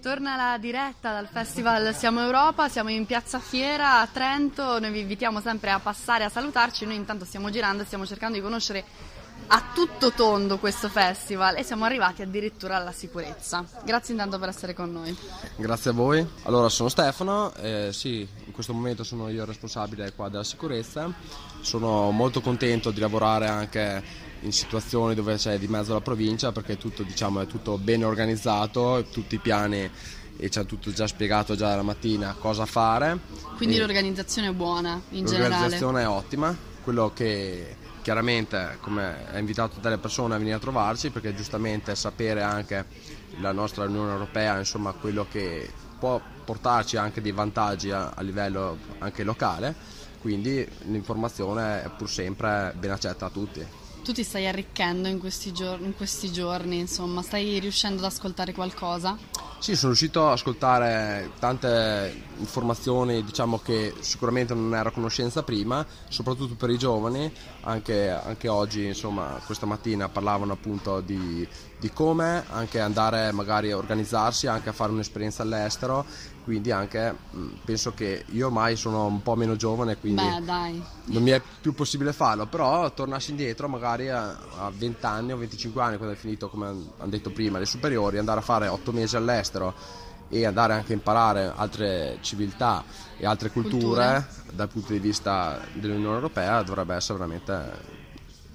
Torna la diretta dal Festival Siamo Europa, siamo in Piazza Fiera a Trento, noi vi invitiamo sempre a passare a salutarci, noi intanto stiamo girando e stiamo cercando di conoscere a tutto tondo questo festival e siamo arrivati addirittura alla sicurezza. Grazie intanto per essere con noi. Grazie a voi. Allora, sono Stefano, eh, sì, in questo momento sono io il responsabile qua della sicurezza. Sono molto contento di lavorare anche in situazioni dove c'è di mezzo la provincia perché tutto, diciamo, è tutto ben organizzato, tutti i piani e c'è tutto già spiegato già la mattina cosa fare. Quindi e l'organizzazione è buona in generale? L'organizzazione è ottima, quello che chiaramente come è invitato delle persone a venire a trovarci perché giustamente sapere anche la nostra Unione Europea insomma quello che può portarci anche dei vantaggi a, a livello anche locale. Quindi l'informazione è pur sempre ben accetta a tutti tu ti stai arricchendo in questi, giorni, in questi giorni, insomma, stai riuscendo ad ascoltare qualcosa? Sì, sono riuscito ad ascoltare tante informazioni diciamo che sicuramente non ero a conoscenza prima, soprattutto per i giovani, anche, anche oggi, insomma, questa mattina parlavano appunto di, di, come anche andare magari a organizzarsi, anche a fare un'esperienza all'estero, quindi anche penso che io ormai sono un po' meno giovane, quindi Beh, non mi è più possibile farlo, però tornassi indietro magari a, a 20 anni o 25 anni, quando hai finito, come hanno detto prima, le superiori, andare a fare 8 mesi all'estero, e andare anche a imparare altre civiltà e altre culture, culture. dal punto di vista dell'Unione Europea dovrebbe essere veramente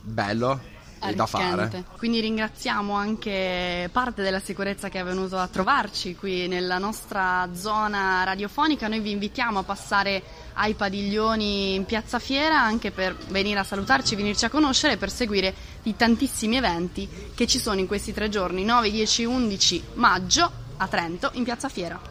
bello da fare. Quindi ringraziamo anche parte della sicurezza che è venuto a trovarci qui nella nostra zona radiofonica. Noi vi invitiamo a passare ai padiglioni in Piazza Fiera anche per venire a salutarci, venirci a conoscere per seguire i tantissimi eventi che ci sono in questi tre giorni, 9, 10, 11 maggio a Trento in Piazza Fiera.